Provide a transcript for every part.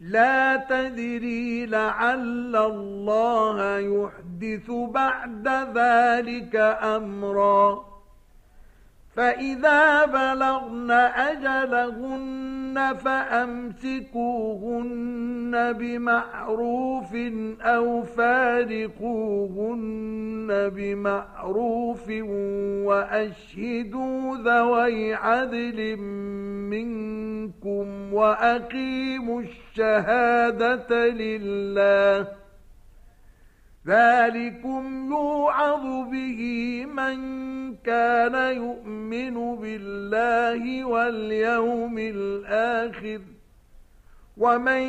لا تدري لعل الله يحدث بعد ذلك أمرا. فإذا بلغن أجلهن فأمسكوهن بمعروف أو فارقوهن بمعروف وأشهدوا ذوي عدل منكم وأقيموا الشهادة لله. ذلكم يوعظ به من كان يؤمن بالله واليوم الآخر. ومن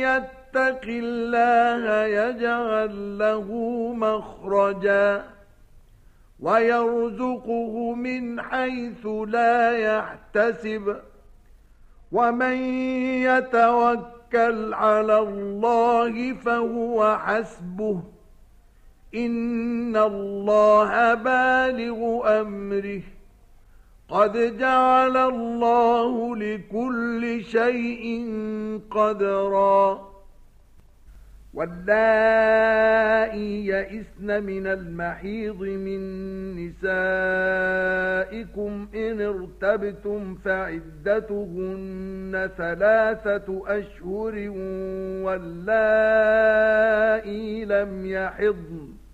يتق الله يجعل له مخرجا. ويرزقه من حيث لا يحتسب. ومن يتوكل على الله فهو حسبه. إن الله بالغ أمره. قد جعل الله لكل شيء قدرا. واللائي يئسن من المحيض من نسائكم إن ارتبتم فعدتهن ثلاثة أشهر واللائي لم يحضن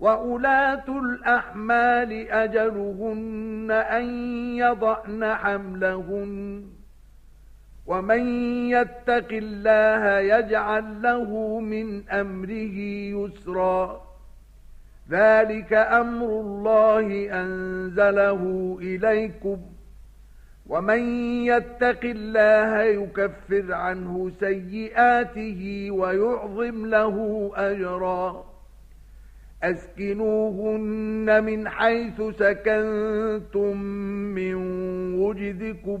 وَأُولَاتُ الْأَحْمَالِ أَجَلُهُنَّ أَن يَضَعْنَ حَمْلَهُنَّ وَمَن يَتَّقِ اللَّهَ يَجْعَل لَّهُ مِنْ أَمْرِهِ يُسْرًا ذَلِكَ أَمْرُ اللَّهِ أَنزَلَهُ إِلَيْكُمْ وَمَن يَتَّقِ اللَّهَ يُكَفِّرْ عَنْهُ سَيِّئَاتِهِ وَيُعْظِمْ لَهُ أَجْرًا أسكنوهن من حيث سكنتم من وجدكم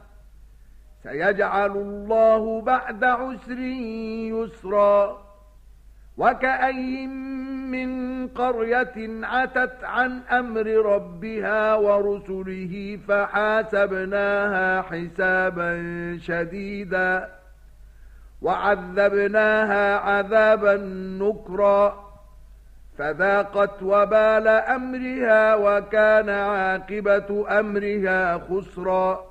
سيجعل الله بعد عسر يسرا وكأي من قرية عتت عن أمر ربها ورسله فحاسبناها حسابا شديدا وعذبناها عذابا نكرا فذاقت وبال أمرها وكان عاقبة أمرها خسرا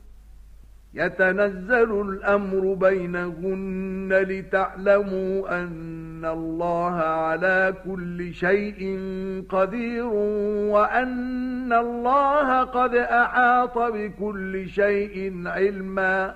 يتنزل الأمر بينهن لتعلموا أن الله على كل شيء قدير وأن الله قد أحاط بكل شيء علمًا